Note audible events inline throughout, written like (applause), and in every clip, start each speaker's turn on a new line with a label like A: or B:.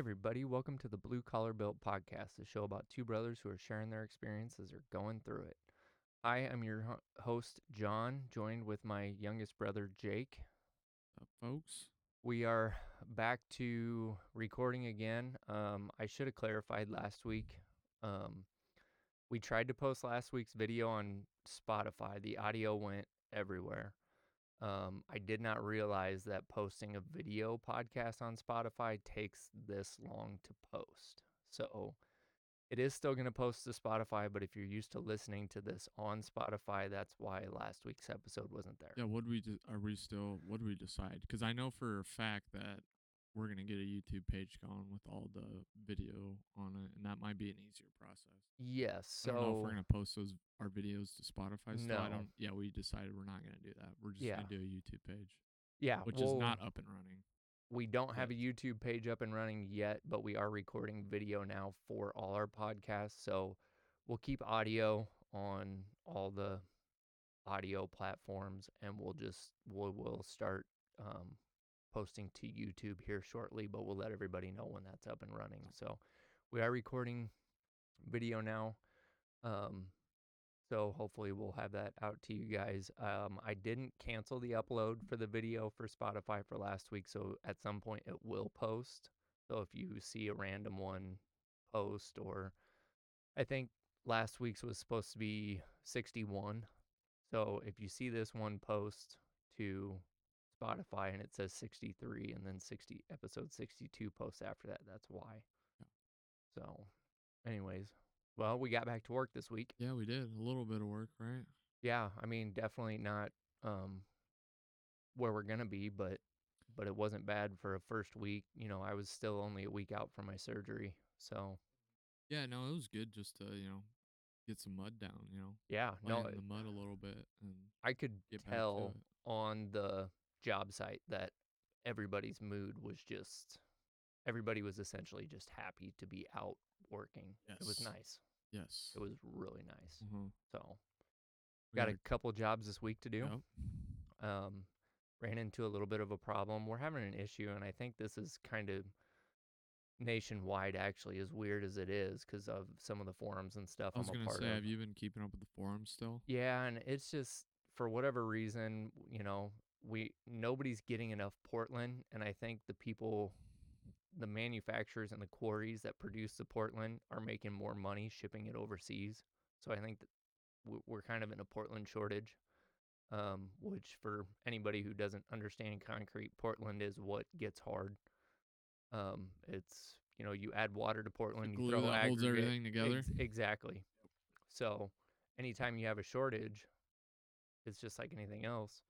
A: everybody. Welcome to the Blue Collar Built podcast, a show about two brothers who are sharing their experiences they're going through it. I am your host, John, joined with my youngest brother, Jake.
B: up, folks?
A: We are back to recording again. Um, I should have clarified last week. Um, we tried to post last week's video on Spotify, the audio went everywhere. Um, I did not realize that posting a video podcast on Spotify takes this long to post. So it is still going to post to Spotify, but if you're used to listening to this on Spotify, that's why last week's episode wasn't there.
B: Yeah, what do we de- are we still? What do we decide? Because I know for a fact that we're gonna get a YouTube page going with all the video on it, and that might be an easier process.
A: Yes.
B: I don't know if
A: So
B: we're gonna post those our videos to Spotify. Still, I
A: No.
B: don't. Yeah, we decided we're not gonna do that. We're just
A: Yeah.
B: gonna do a YouTube page,
A: yeah,
B: which
A: we'll-
B: is not up and running.
A: We don't have a. YouTube page up and running yet, but we are recording video now for all our podcasts. So we'll keep audio on all the audio platforms and we'll just we'll, we'll start um, posting to YouTube here shortly, but we'll let everybody know when that's up and running. So we are recording video now. Um, so hopefully we'll have that out to you guys. Um, I didn't cancel the upload for the video for Spotify for last week, so at some point it will post. So if you see a random one post, or I think last week's was supposed to be 61. So if you see this one post to Spotify and it says 63 and then 60 episode 62 posts after that, that's why.
B: Yeah.
A: So, anyways, well, we got back to work this week.
B: Yeah, we did a little bit of work, right?
A: Yeah, I mean, definitely not um where we're gonna be, but but it wasn't bad for a first week. You know, I was still only a week out from my surgery, so
B: Yeah, no, it was good just to you know get some mud down. You know,
A: yeah,
B: lay
A: no,
B: in the mud a little bit and
A: I could tell on the job site that everybody's mood was just everybody was essentially just happy to be out working. It was nice.
B: Yes.
A: It was really nice.
B: Mhm.
A: So
B: We
A: got a couple jobs this week to do.
B: Yep.
A: um, ran into a little bit of a problem. We're having an issue, and I think this is kind of nationwide, actually, as weird as it is, because of some of the forums and stuff
B: I was
A: I'm
B: gonna
A: part
B: say,
A: of.
B: have you been keeping up with the forums still?
A: Yeah, and it's just for whatever reason, you know, we nobody's getting enough Portland, and I think the people, the manufacturers and the quarries that produce the Portland are making more money shipping it overseas. So I think that we're kind of in a Portland shortage. Um, which for anybody who doesn't understand concrete, Portland is what gets hard. Um, it's you know you add water to Portland, you
B: glue
A: throw
B: that holds everything together?
A: ex- exactly. So anytime you have a shortage, it's just like anything else.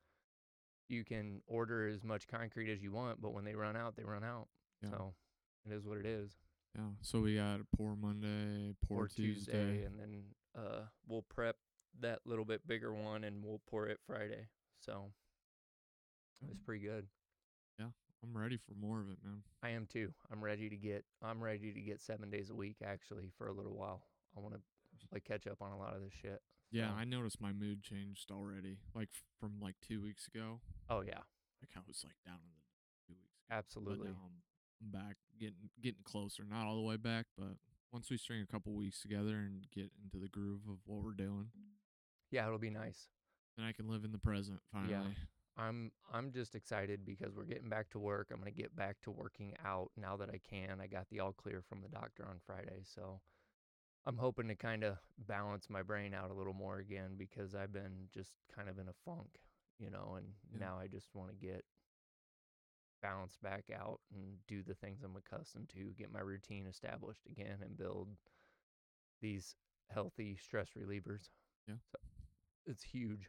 A: You can order as much concrete as you want, but when they run out, they run out.
B: Yeah.
A: So it is what it is.
B: Yeah. So we got Poor Monday, pour
A: Or
B: Tuesday.
A: and then uh, we'll prep that little bit bigger one, and we'll pour it Friday. So it's pretty good.
B: Yeah, I'm ready for more of it, man.
A: I am too. I'm ready to get. I'm ready to get seven days a week actually for a little while. I want to like catch up on a lot of this shit.
B: Yeah, I noticed my mood changed already. Like from like two weeks ago.
A: Oh yeah,
B: Like I was like down in the two weeks ago.
A: absolutely.
B: But now I'm, I'm back, getting getting closer. Not all the way back, but once we string a couple weeks together and get into the groove of what we're doing,
A: Yeah, it'll be nice.
B: And I can live in the present finally. Yeah.
A: I'm I'm just excited because we're getting back to work. I'm gonna get back to working out now that I can. I got the all clear from the doctor on Friday, so I'm hoping to kind of balance my brain out a little more again because I've been just kind of in a funk, you know, and
B: Yeah.
A: now I just want to get balanced back out and do the things I'm accustomed to, get my routine established again and build these healthy stress relievers.
B: Yeah.
A: So it's huge.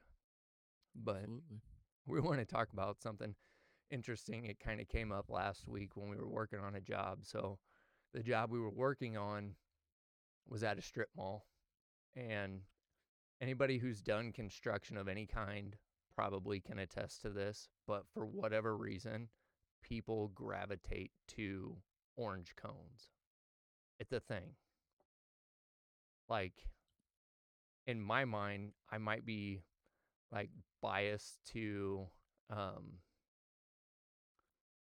A: But
B: Absolutely.
A: we want to talk about something interesting. It kind of came up last week when we were working on a job. So, the job we were working on was at a strip mall. And anybody who's done construction of any kind probably can attest to this. But for whatever reason, people gravitate to orange cones. It's a thing. Like, in my mind, I might be like biased to um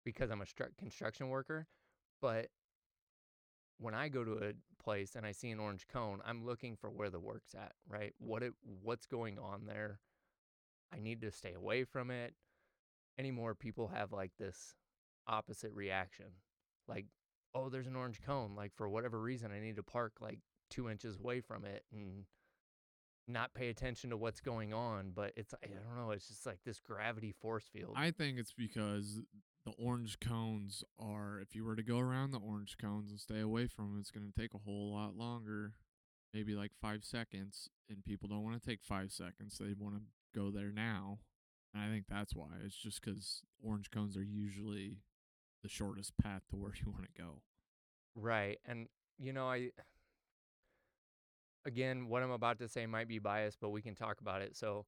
A: because I'm a stru- construction worker, but when I go to a place and I see an orange cone, I'm looking for where the work's at, right? What it what's going on there. I need to stay away from it. Anymore people have like this opposite reaction. Like, oh, there's an orange cone. Like for whatever reason, I need to park like two inches away from it and not pay attention to what's going on. But it's I don't know, it's just like this gravity force field.
B: I think it's because the orange cones are if you were to go around the orange cones and stay away from them, it's going to take a whole lot longer. Maybe like 5 seconds and people don't want to take 5 seconds. They want to go there now. And I think that's why. It's just cuz orange cones are usually the shortest path to where (laughs) you want to go.
A: Right. And you know, I again, what I'm about to say might be biased, but we can talk about it. So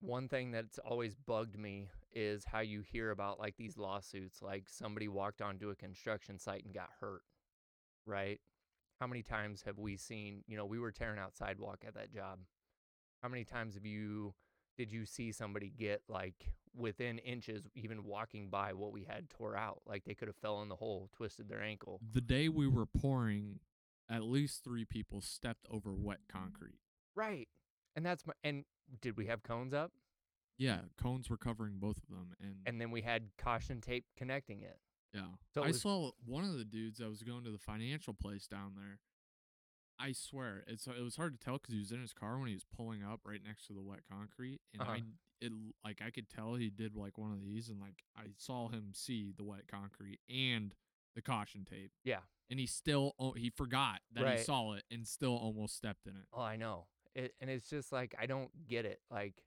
A: one thing that's always bugged me is how you hear about like these lawsuits like somebody walked onto a construction site and got hurt, right? How many times have we seen, you know, we were tearing out sidewalk at that job. How many times have you did you see somebody get like within inches even walking by what we had tore out like they could have fell in the hole twisted their ankle
B: The day we were pouring, at least 3 people stepped over wet concrete.
A: right and that's my and did we have cones up
B: Yeah, cones were covering both of them and
A: and then we had caution tape connecting it
B: Yeah.
A: So it
B: I
A: was-
B: saw one of the dudes that was going to the financial place down there. I swear, it's it was hard to tell because he was in his car when he was pulling up right next to the wet concrete, and
A: Uh-huh.
B: I it like I could tell he did like one of these, and like I saw him see the wet concrete and the caution tape,
A: yeah
B: and he still oh, he forgot that
A: Right.
B: he saw it and still almost stepped in it.
A: Oh, I know. It, and it's just like I don't get it. Like,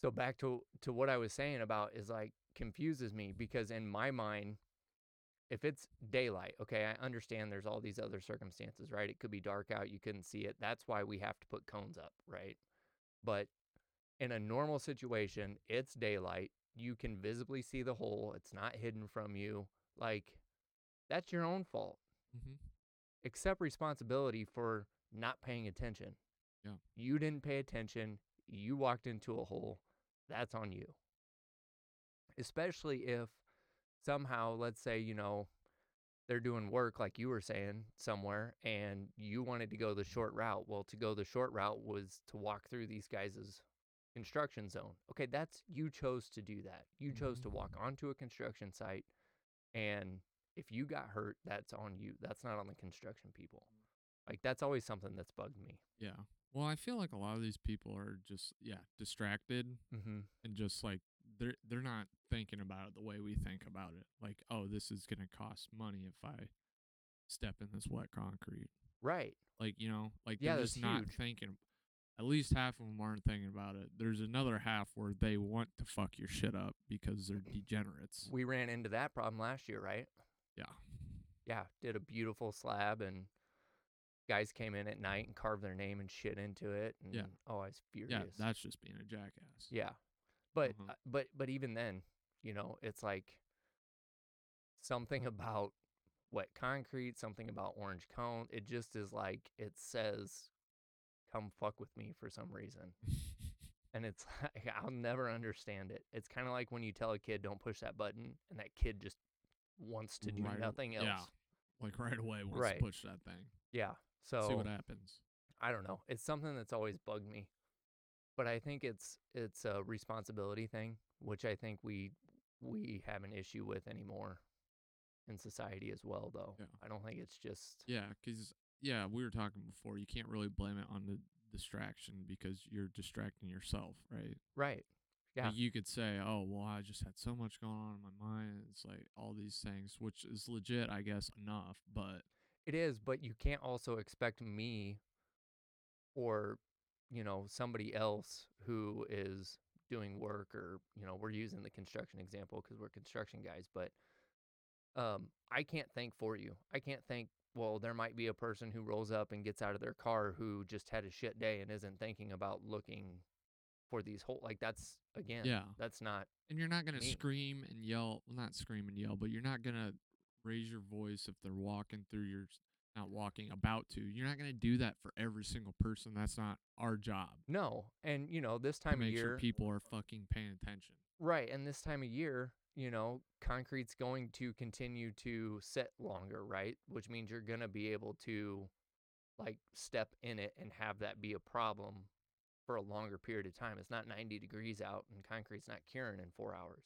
A: so back to to what I was saying about is like confuses me because in my mind, if it's daylight, okay, I understand there's all these other circumstances, right? It could be dark out, you couldn't see it. That's why we have to put cones up, right? But in a normal situation, it's daylight. You can visibly see the hole. It's not hidden from you. Like, that's your own fault
B: Mm-hmm.
A: accept responsibility for not paying attention.
B: Yeah.
A: You didn't pay attention. You walked into a hole. That's on you. Especially if somehow, let's say, you know, they're doing work like you were saying somewhere and you wanted to go the short route. Well, to go the short route was to walk through these guys' construction zone. Okay, that's you chose to do that. You chose mm-hmm. to walk onto a construction site and if you got hurt, that's on you. That's not on the construction people. Mm. Like that's always something that's bugged me.
B: Yeah. Well, I feel like a lot of these people are just yeah distracted
A: Mm-hmm.
B: and just like they're they're not thinking about it the way we think about it. Like, oh, this is gonna cost money if I step in this wet concrete.
A: Right.
B: Like, you know, like
A: Yeah,
B: they're just not
A: huge.
B: thinking. At least half of them aren't thinking about it. There's another half where they want to fuck your shit up because they're degenerates.
A: We ran into that problem last year, right?
B: Yeah.
A: Yeah. Did a beautiful slab and guys came in at night and carved their name and shit into it. And,
B: Yeah.
A: Oh, I was furious.
B: Yeah, that's just being a jackass.
A: Yeah. But
B: Mhm.
A: uh, but but even then, you know, it's like something (laughs) about wet concrete, something about orange cone. It just is like it says come fuck with me for some reason. (laughs) And it's (laughs) like I'll never understand it. It's kind of like when you tell a kid don't push that button and that kid just wants to do
B: Right
A: nothing else.
B: yeah. like right away wants
A: Right.
B: to push that thing.
A: Yeah.
B: See what happens.
A: I don't know. It's something that's always bugged me. But I think it's it's a responsibility thing, which I think we we have an issue with anymore in society as well though.
B: Yeah.
A: I don't think it's just
B: Yeah, because yeah, we were talking before. You can't really blame it on the distraction because you're distracting yourself, right?
A: right. Yeah.
B: Like you could say, "Oh, well, I just had so much going on in my mind." It's like all these things, which is legit, I guess, enough. But
A: It is, but you can't also expect me or, you know, somebody else who is doing work or, you know, we're using the construction example because we're construction guys, but um, I can't think for you. I can't think, well, there might be a person who rolls up and gets out of their car who just had a shit day and isn't thinking about looking for these whole, like, that's, again,
B: yeah,
A: that's not,
B: and you're not gonna
A: Me.
B: scream and yell. Well, not scream and yell, but you're not gonna raise your voice if they're walking through your, not walking, about to. You're not gonna do that for every single person. That's not our job.
A: no. And, you know, this
B: To
A: time of
B: make
A: year,
B: sure people are fucking paying attention.
A: Right, and this time of year, you know, concrete's going to continue to set longer, right? Which means you're going to be able to like step in it and have that be a problem for a longer period of time. It's not 90 degrees out and concrete's not curing in 4 hours.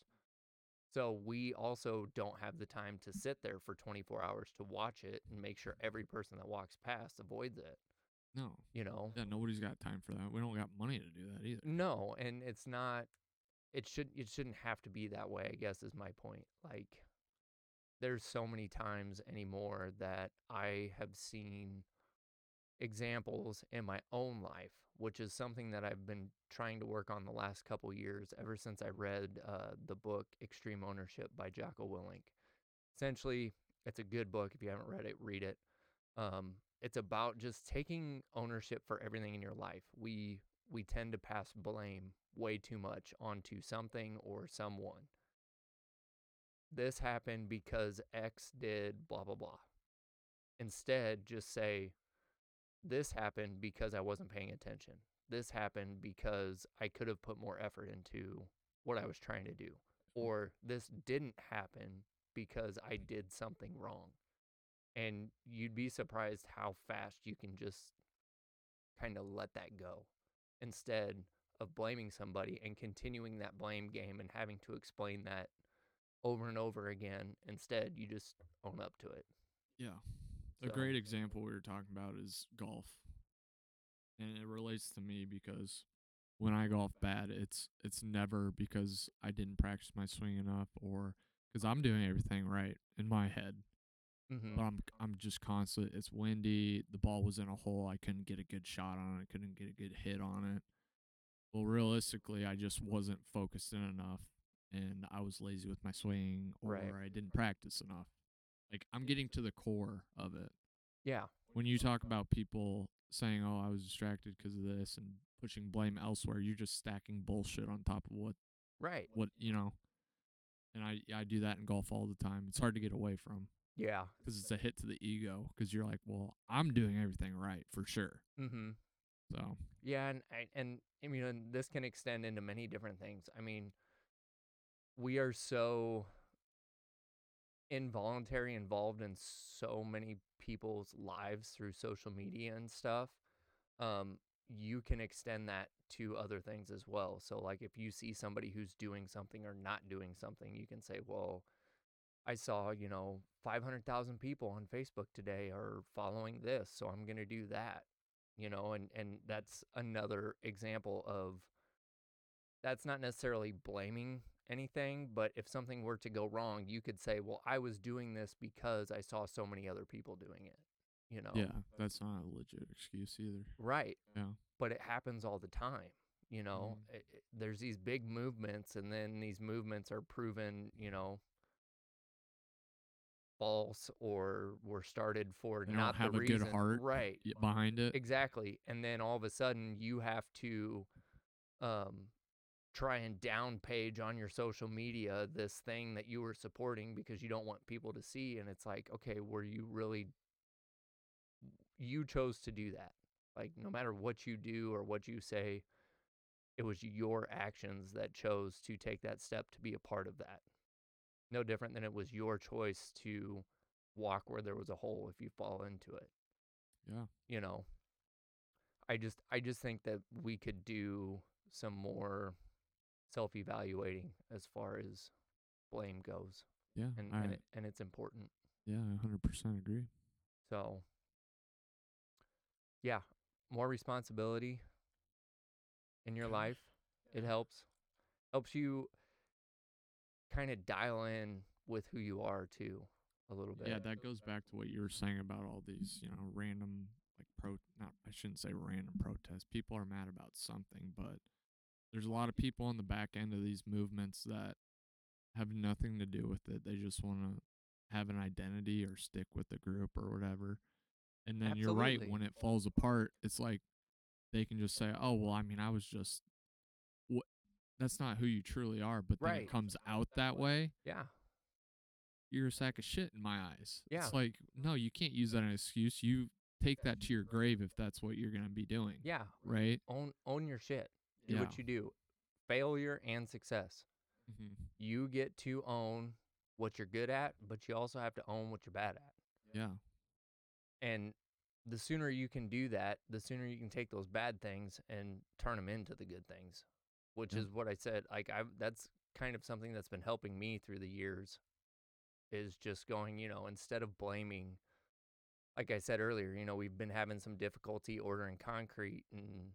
A: So we also don't have the time to sit there for 24 hours to watch it and make sure every person that walks past avoids it,
B: No.
A: you know.
B: Yeah, nobody's got time for that. We don't got money to do that either.
A: No, and it's not it should it shouldn't have to be that way, I guess is my point. Like there's so many times anymore that I have seen examples in my own life, which is something that I've been trying to work on the last couple years ever since I read uh, the book Extreme Ownership by Jocko Willink. Essentially, it's a good book. If you haven't read it, read it. Um, it's about just taking ownership for everything in your life. We we tend to pass blame way too much onto something or someone. This happened because X did blah blah blah. Instead, just say this happened because I wasn't paying attention. This happened because I could have put more effort into what I was trying to do. Or this didn't happen because I did something wrong. And you'd be surprised how fast you can just kind of let that go instead of blaming somebody and continuing that blame game and having to explain that over and over again. Instead, you just own up to it.
B: Yeah. A great example we were talking about is golf. And it relates to me because when I golf bad, it's it's never because I didn't practice my swing enough or cuz I'm doing everything right in my head.
A: Mm-hmm.
B: But I'm I'm just constant. It's windy. The ball was in a hole. I couldn't get a good shot on it. Couldn't get a good hit on it. Well, realistically, I just wasn't focused in enough, and I was lazy with my swing, or
A: Right.
B: I didn't practice enough. Like I'm getting to the core of it.
A: Yeah.
B: When you talk about people saying, "Oh, I was distracted because of this," and pushing blame elsewhere, you're just stacking bullshit on top of what
A: Right.
B: what you know. And I I do that in golf all the time. It's hard to get away from
A: Yeah.
B: because it's a hit to the ego because you're like, well, I'm doing everything right for sure.
A: Mm-hmm.
B: So
A: Yeah, and I, and I mean, and this can extend into many different things. I mean, we are so involuntary involved in so many people's lives through social media and stuff. Um, you can extend that to other things as well. So, like, if you see somebody who's doing something or not doing something, you can say, "Well, I saw, you know, 500,000 people on Facebook today are following this, so I'm going to do that." You know, and and that's another example of that's not necessarily blaming anything, but if something were to go wrong, you could say, "Well, I was doing this because I saw so many other people doing it." You know.
B: yeah, that's not a legit excuse either.
A: Right.
B: Yeah.
A: But it happens all the time. You know, it, it- there's these big movements, and then these movements are proven, you know, false or were started for
B: They
A: not
B: have
A: the
B: a
A: reason.
B: good heart
A: Right.
B: behind it.
A: Exactly. And then all of a sudden you have to um try and down page on your social media this thing that you were supporting because you don't want people to see and it's like, okay, were you really you chose to do that. Like no matter what you do or what you say, it was your actions that chose to take that step to be a part of that. No different than it was your choice to walk where there was a hole if you fall into it
B: Yeah.
A: you know i just i just think that we could do some more self-evaluating as far as blame goes
B: Yeah.
A: and
B: I,
A: and, it, and it's important
B: yeah, I 100% agree.
A: so yeah more responsibility in your life it helps helps you kind of dial in with who you are too a little bit
B: Yeah, that goes back to what you were saying about all these, you know, random like pro not I shouldn't say random protests. People are mad about something, but there's a lot of people on the back end of these movements that have nothing to do with it. They just want to have an identity or stick with the group or whatever. And then you're right when it falls apart, it's like they can just say, "Oh, well, I mean, I was just what that's not who you truly are." But then it comes out that way
A: yeah
B: you're a sack of shit in my eyes.
A: Yeah.
B: It's like, no, you can't use that as an excuse. You take that to your grave if that's what you're going to be doing.
A: yeah
B: Right?
A: own own your shit do
B: Yeah.
A: what you do failure and success
B: hmm
A: You get to own what you're good at, but you also have to own what you're bad at.
B: Yeah.
A: And the sooner you can do that, the sooner you can take those bad things and turn them into the good things, which
B: Yeah.
A: is what I said. Like I that's kind of something that's been helping me through the years is just going, you know, instead of blaming like I said earlier, you know, we've been having some difficulty ordering concrete and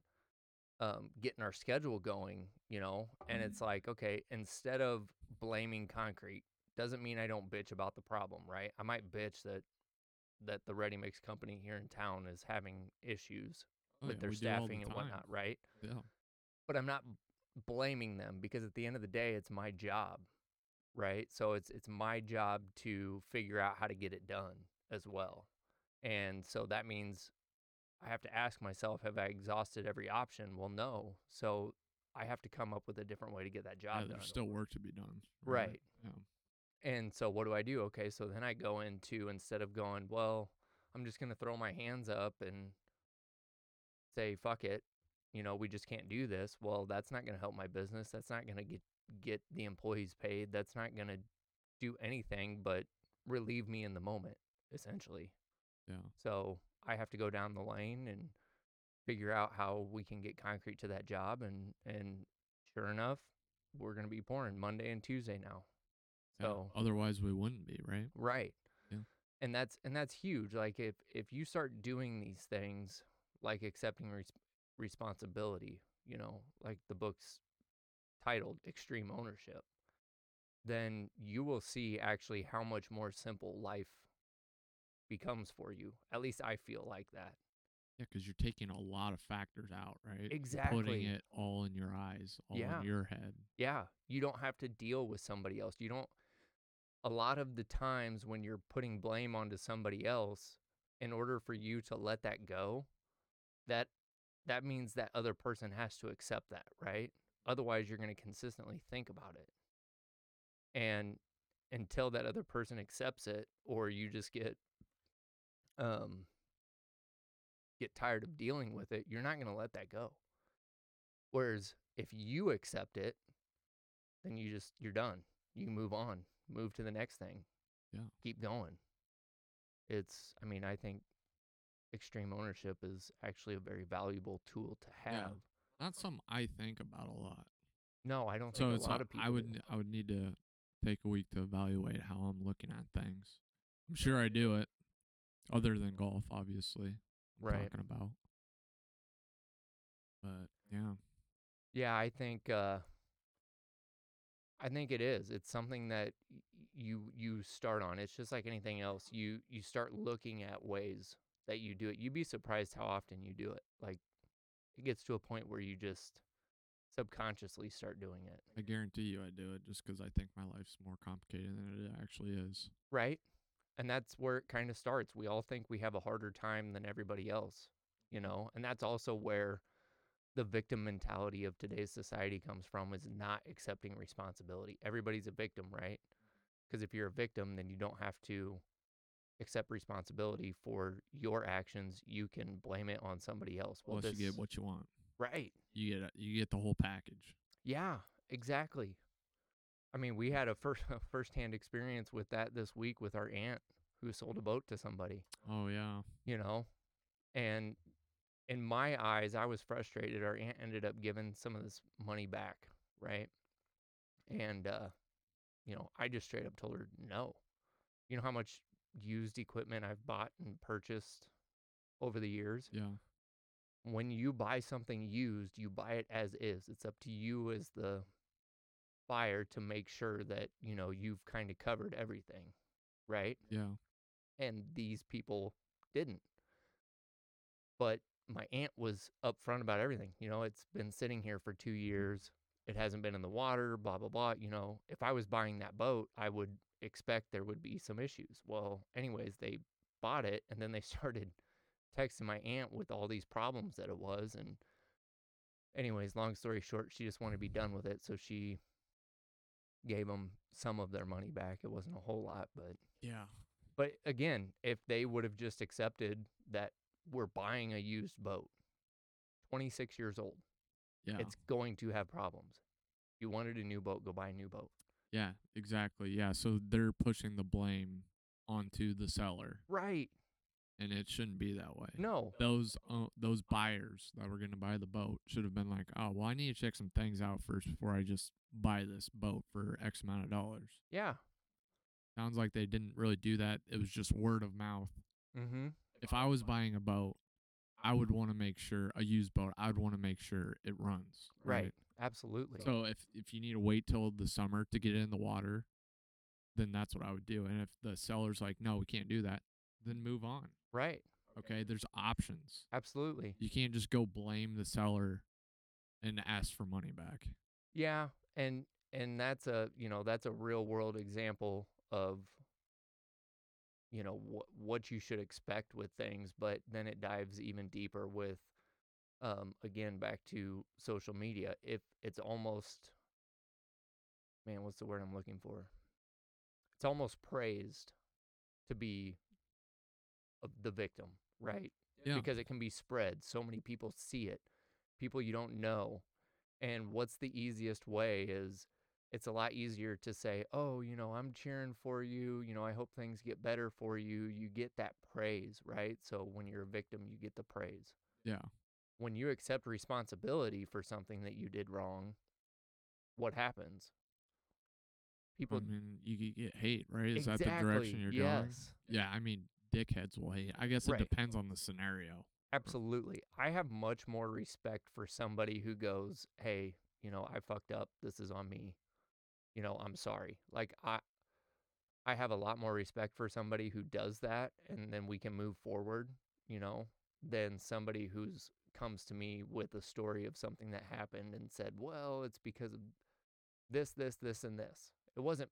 A: um, getting our schedule going, you know, and it's like, okay, instead of blaming concrete, doesn't mean I don't bitch about the problem, right? I might bitch that that the ready mix company here in town is having issues
B: Oh,
A: with
B: yeah,
A: their
B: all the
A: staffing and whatnot, right?
B: Yeah.
A: But I'm not blaming them because at the end of the day, it's my job, right? So it's it's my job to figure out how to get it done as well, and so that means I have to ask myself, have I exhausted every option? Well, no. So I have to come up with a different way to get that
B: Yeah,
A: job done.
B: there's still work to be done.
A: Right.
B: Yeah.
A: And so what do I do? Okay, so then I go into instead of going, well, I'm just going to throw my hands up and say fuck it. You know, we just can't do this. Well, that's not going to help my business. That's not going to get get the employees paid. That's not going to do anything but relieve me in the moment essentially.
B: Yeah.
A: So, I have to go down the lane and figure out how we can get concrete to that job and and sure enough, we're going to be pouring Monday and Tuesday now.
B: yeah.
A: So,
B: Otherwise, we wouldn't be, right?
A: Right.
B: Yeah.
A: And that's and that's huge. Like if if you start doing these things like accepting res- responsibility, you know, like the book's titled Extreme Ownership, then you will see actually how much more simple life becomes for you. At least I feel like that.
B: Yeah, because you're taking a lot of factors out, right?
A: Exactly.
B: putting it all in your eyes, all
A: Yeah.
B: in your head.
A: Yeah, you don't have to deal with somebody else. You don't a lot of the times when you're putting blame onto somebody else in order for you to let that go, that that means that other person has to accept that, right? Otherwise, you're going to consistently think about it. And until that other person accepts it or you just get um get tired of dealing with it, you're not going to let that go. Whereas if you accept it, then you just you're done. You move on, move to the next thing.
B: Yeah.
A: Keep going. It's I mean, I think extreme ownership is actually a very valuable tool to have.
B: Yeah. That's something I think about a lot.
A: No, I don't
B: So
A: think
B: it's
A: a lot
B: a-
A: of people
B: I would
A: do.
B: I would need to take a week to evaluate how I'm looking at things. I'm sure I do it, other than golf, obviously. I'm
A: Right.
B: Talking about, but yeah,
A: Yeah, I think uh I think it is. It's something that you you start on. It's just like anything else. You you start looking at ways that you do it. You'd be surprised how often you do it. Like it gets to a point where you just subconsciously start doing it.
B: I guarantee you I do it just 'cause I think my life's more complicated than it actually is.
A: Right? And that's where it kind of starts. We all think we have a harder time than everybody else, you know? And that's also where the victim mentality of today's society comes from is not accepting responsibility. Everybody's a victim, right? Because if you're a victim, then you don't have to accept responsibility for your actions. You can blame it on somebody else. Well,
B: Plus, you get what you want.
A: right.
B: You get you get the whole package.
A: Yeah, exactly. I mean, we had a first a (laughs) firsthand experience with that this week with our aunt who sold a boat to somebody,
B: Oh yeah,
A: you know. And in my eyes, I was frustrated. Our aunt ended up giving some of this money back, right? And uh, you know, I just straight up told her no. You know how much used equipment I've bought and purchased over the years?
B: yeah,
A: when you buy something used, you buy it as is. It's up to you as the buyer to make sure that, you know, you've kind of covered everything, right?
B: yeah.
A: And these people didn't. But my aunt was upfront about everything. You know, it's been sitting here for 2 mm-hmm. years. It hasn't been in the water, blah blah blah, you know. If I was buying that boat, I would expect there would be some issues. Well, anyways, they bought it and then they (laughs) started texting my aunt with all these problems that it was and anyways long story short she just wanted to be done with it so she gave them some of their money back it wasn't a whole lot but
B: Yeah.
A: but again if they would have just accepted that we're buying a used boat 26 years old
B: Yeah.
A: it's going to have problems You wanted a new boat, go buy a new boat.
B: Yeah, exactly. Yeah, so they're pushing the blame onto the seller,
A: Right.
B: And it shouldn't be that way.
A: No.
B: Those uh, those buyers that were going to buy the boat should have been like, "Oh, well, I need to check some things out first before I just buy this boat for X amount of dollars."
A: Yeah.
B: Sounds like they didn't really do that. It was just word of mouth.
A: Mm-hmm.
B: If I was buying a boat, I would want to make sure a used boat. I would want to make sure it runs.
A: Right. Absolutely.
B: So if if you need to wait till the summer to get it in the water, then that's what I would do. And if the seller's like, "No, we can't do that," then move on.
A: right.
B: Okay, there's options.
A: Absolutely.
B: You can't just go blame the seller and ask for money back.
A: Yeah, and and that's a you know that's a real world example of you know what what you should expect with things, but then it dives even deeper with um again back to social media. If it's almost man, what's the word I'm looking for? It's almost praised to be the victim, right?
B: Yeah.
A: because it can be spread. So many people see it, people you don't know. And what's the easiest way is it's a lot easier to say, oh, you know, I'm cheering for you. You know, I hope things get better for you. You get that praise, right? So when you're a victim, you get the praise.
B: Yeah.
A: When you accept responsibility for something that you did wrong, what happens? People
B: I mean, you get hate, right? Is that the direction you're going?
A: yes.
B: Yeah, I mean, dickheads will hate. I guess it
A: Right.
B: depends on the scenario. Hmm.
A: Absolutely. I have much more respect for somebody who goes, "Hey, you know, I fucked up. This is on me. You know, I'm sorry." Like I I have a lot more respect for somebody who does that and then we can move forward, you know, than somebody who's comes to me with a story of something that happened and said, "Well, it's because of this, this, this and this." It wasn't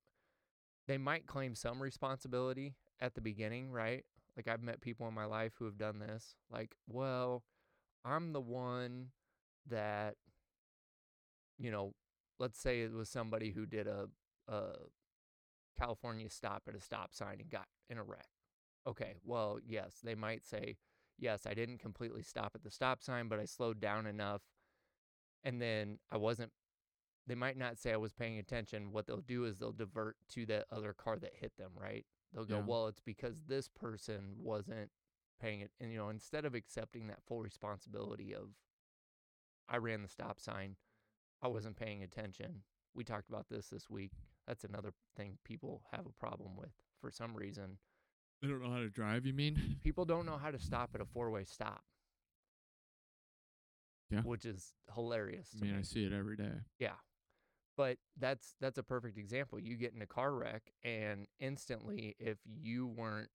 A: they might claim some responsibility at the beginning, right? Like I've met people in my life who have done this. Like, well, I'm the one that, you know, let's say it was somebody who did a, a California stop at a stop sign and got in a wreck. Okay, well, yes, they might say, yes, I didn't completely stop at the stop sign, but I slowed down enough. And then I wasn't, they might not say I was paying attention. What they'll do is they'll divert to the other car that hit them, right? They'll go,
B: Yeah.
A: well, it's because this person wasn't paying it. And, you know, instead of accepting that full responsibility of, I ran the stop sign, I wasn't paying attention. We talked about this this week. That's another thing people have a problem with for some reason.
B: They don't know how to drive, you mean?
A: People don't know how to stop at a four way stop.
B: Yeah.
A: Which is hilarious.
B: I mean,
A: me.
B: I see it every day.
A: Yeah. But that's that's a perfect example. You get in a car wreck and instantly if you weren't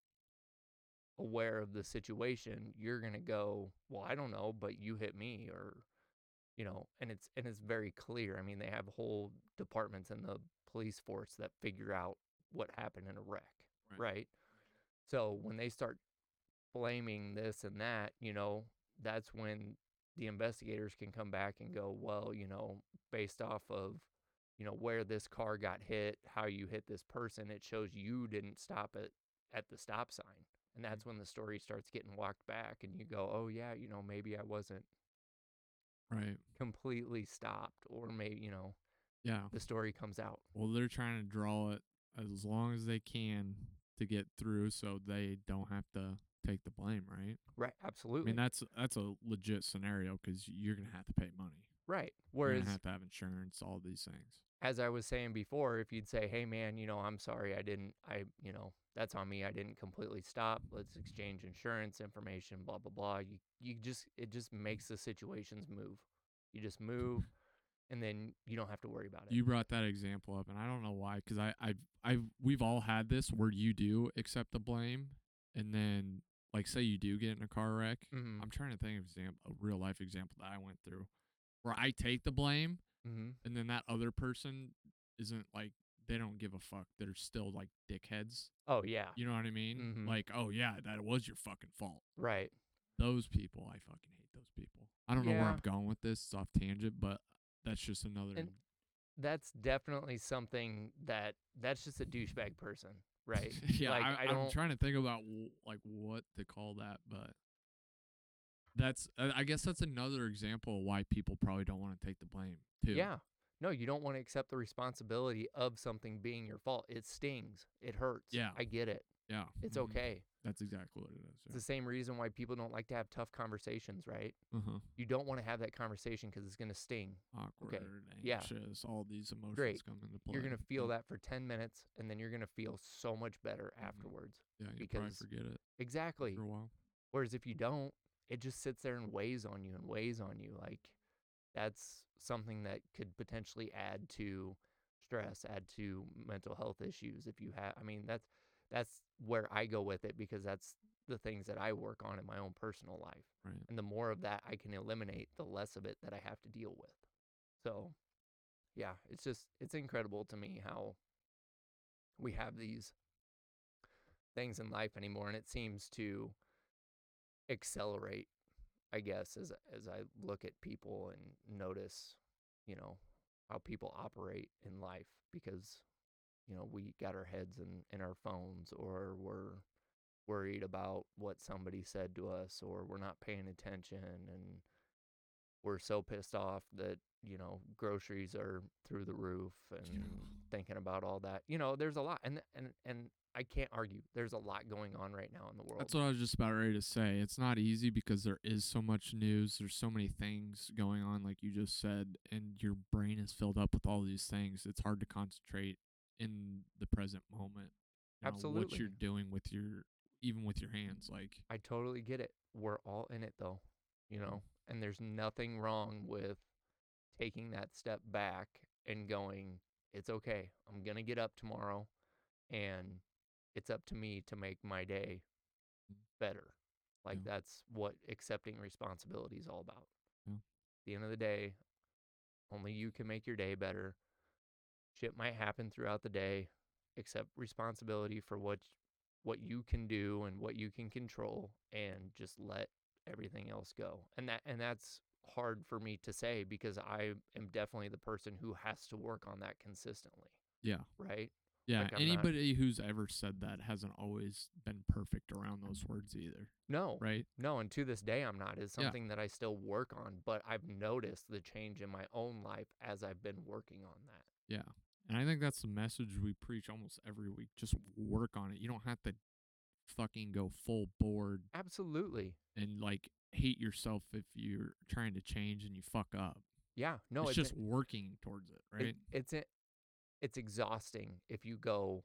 A: aware of the situation, you're going to go, "Well, I don't know, but you hit me or you know, and it's and it's very clear. I mean, they have whole departments in the police force that figure out what happened in a wreck,
B: Right.
A: right? So when they start blaming this and that, you know, that's when the investigators can come back and go, well, you know, based off of, you know, where this car got hit, how you hit this person, it shows you didn't stop at at the stop sign. And that's mm. when the story starts getting walked back and you go, "Oh yeah, you know, maybe I wasn't
B: Right.
A: completely stopped or maybe, you know,
B: Yeah.
A: the story comes out."
B: Well, they're trying to draw it as long as they can to get through so they don't have to take the blame, right?
A: Right, absolutely.
B: I mean, that's that's a legit scenario because you're going to have to pay money.
A: right. Whereas
B: to have to have insurance, all these things.
A: As I was saying before, if you'd say, "Hey, man, you know, I'm sorry, I didn't, I, you know, that's on me. I didn't completely stop. Let's exchange insurance information, blah blah blah." You, you just, it just makes the situations move. You just move, and then you don't have to worry about it.
B: You brought that example up, and I don't know why, because I, I've, I've, we've all had this where you do accept the blame, and then, like, say you do get in a car wreck.
A: mm-hmm.
B: I'm trying to think of exam- a real life example that I went through, where I take the blame,
A: Mm-hmm.
B: and then that other person isn't like they don't give a fuck. They're still like dickheads.
A: Oh yeah,
B: You know what I mean?
A: Mhm.
B: Like, oh yeah, that was your fucking fault.
A: right.
B: Those people, I fucking hate those people. I don't know where I'm going with this. It's off tangent, but that's just another.
A: And That's definitely something that that's just a douchebag person, right? (laughs)
B: yeah,
A: like,
B: I,
A: I
B: am trying to think about like what to call that, but that's. I I guess that's another example of why people probably don't want to take the blame too.
A: Yeah. No, you don't want to accept the responsibility of something being your fault. It stings. It hurts.
B: Yeah.
A: I get it.
B: Yeah.
A: It's
B: mhm.
A: okay.
B: That's exactly what it is.
A: It's the same reason why people don't like to have tough conversations, right?
B: Uh huh.
A: You don't want to have that conversation because it's going to sting.
B: Awkward,
A: yeah.
B: anxious, all these emotions
A: Great.
B: come into play.
A: You're going to feel
B: yeah.
A: that for 10 minutes and then you're going to feel so much better
B: Mhm.
A: afterwards.
B: Yeah, you probably
A: because-
B: forget it
A: Exactly.
B: for a while.
A: Whereas if you don't, it just sits there and weighs on you and weighs on you. Like that's something that could potentially add to stress, add to mental health issues if you have I mean that's that's where I go with it because that's the things that I work on in my own personal life.
B: Right.
A: And the more of that I can eliminate, the less of it that I have to deal with. So, yeah, it's just it's incredible to me how we have these things in life anymore and it seems to accelerate I guess as as I look at people and notice, you know, how people operate in life because you know, we got our heads in in our phones or we're worried about what somebody said to us or we're not paying attention and we're so pissed off that, you know, groceries are through the roof and
B: Yeah.
A: thinking about all that. You know, there's a lot and and and I can't argue. There's a lot going on right now in the world.
B: That's what I was just about ready to say. It's not easy because there is so much news. There's so many things going on, like you just said, and your brain is filled up with all these things. It's hard to concentrate in the present moment. you know, what you're doing with your, even with your hands, like
A: I totally get it. We're all in it though, you mm-hmm. know, and there's nothing wrong with taking that step back and going, it's okay. I'm going to get up tomorrow and it's up to me to make my day
B: Mm.
A: better. Like
B: Yeah.
A: that's what accepting responsibility is all about.
B: Yeah.
A: At the end of the day, only you can make your day better. Shit might happen throughout the day. Accept responsibility for what what you can do and what you can control and just let everything else go. And that and that's hard for me to say because I am definitely the person who has to work on that consistently,
B: yeah,
A: right?
B: Yeah.
A: Like, I'm not-
B: Anybody who's ever said that hasn't always been perfect around those words either,
A: No.
B: right?
A: No, and to this day I'm not. It's
B: Yeah.
A: something that I still work on, but I've noticed the change in my own life as I've been working on that.
B: Yeah. And I think that's the message we preach almost every week. Just work on it. You don't have to fucking go full board
A: Absolutely.
B: and like hate yourself if you're trying to change and you fuck up.
A: Yeah. No,
B: it's,
A: it's,
B: just working towards it, right?
A: it's it, it's exhausting if you go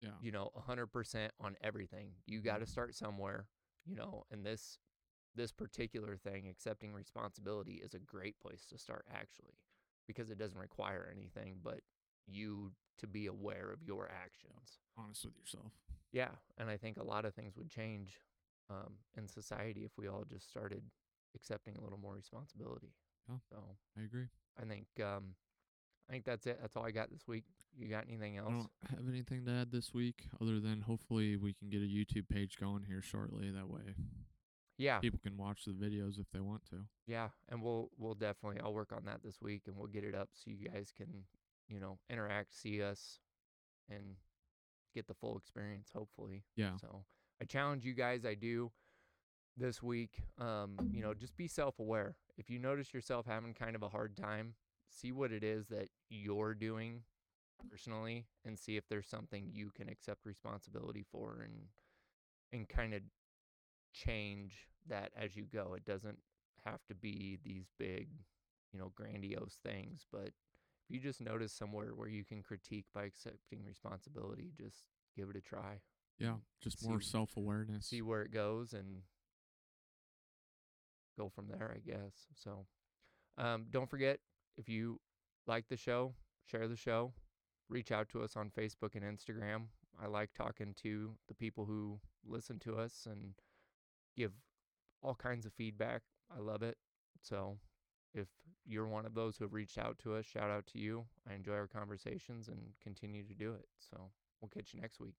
B: yeah.
A: you know, a 100% on everything. You got to
B: Mhm.
A: start somewhere, you know, and this this particular thing, accepting responsibility is a great place to start actually because it doesn't require anything but you to be aware of your actions.
B: Honest with yourself.
A: Yeah, and I think a lot of things would change um, in society if we all just started accepting a little more responsibility.
B: Yeah.
A: So
B: I agree.
A: I think um, I think that's it. That's all I got this week. You got anything else?
B: I don't have anything to add this week other than hopefully we can get a YouTube page going here shortly. That way
A: Yeah,
B: people can watch the videos if they want to.
A: Yeah, and we'll we'll definitely I'll work on that this week and we'll get it up so you guys can, you know, interact, see us and get the full experience hopefully.
B: Yeah.
A: So, I challenge you guys I do this week um, you know, just be self-aware. If you notice yourself having kind of a hard time, see what it is that you're doing personally and see if there's something you can accept responsibility for and and kind of change that as you go. It doesn't have to be these big, you know, grandiose things, but if you just notice somewhere where you can critique by accepting responsibility, just give it a try.
B: Yeah. Just more self awareness.
A: See where it goes and go from there, I guess. So, um, don't forget if you like the show, share the show, reach out to us on Facebook and Instagram. I like talking to the people who listen to us and give all kinds of feedback. I love it. So, if you're one of those who have reached out to us, shout out to you. I enjoy our conversations and continue to do it. So, we'll catch you next week.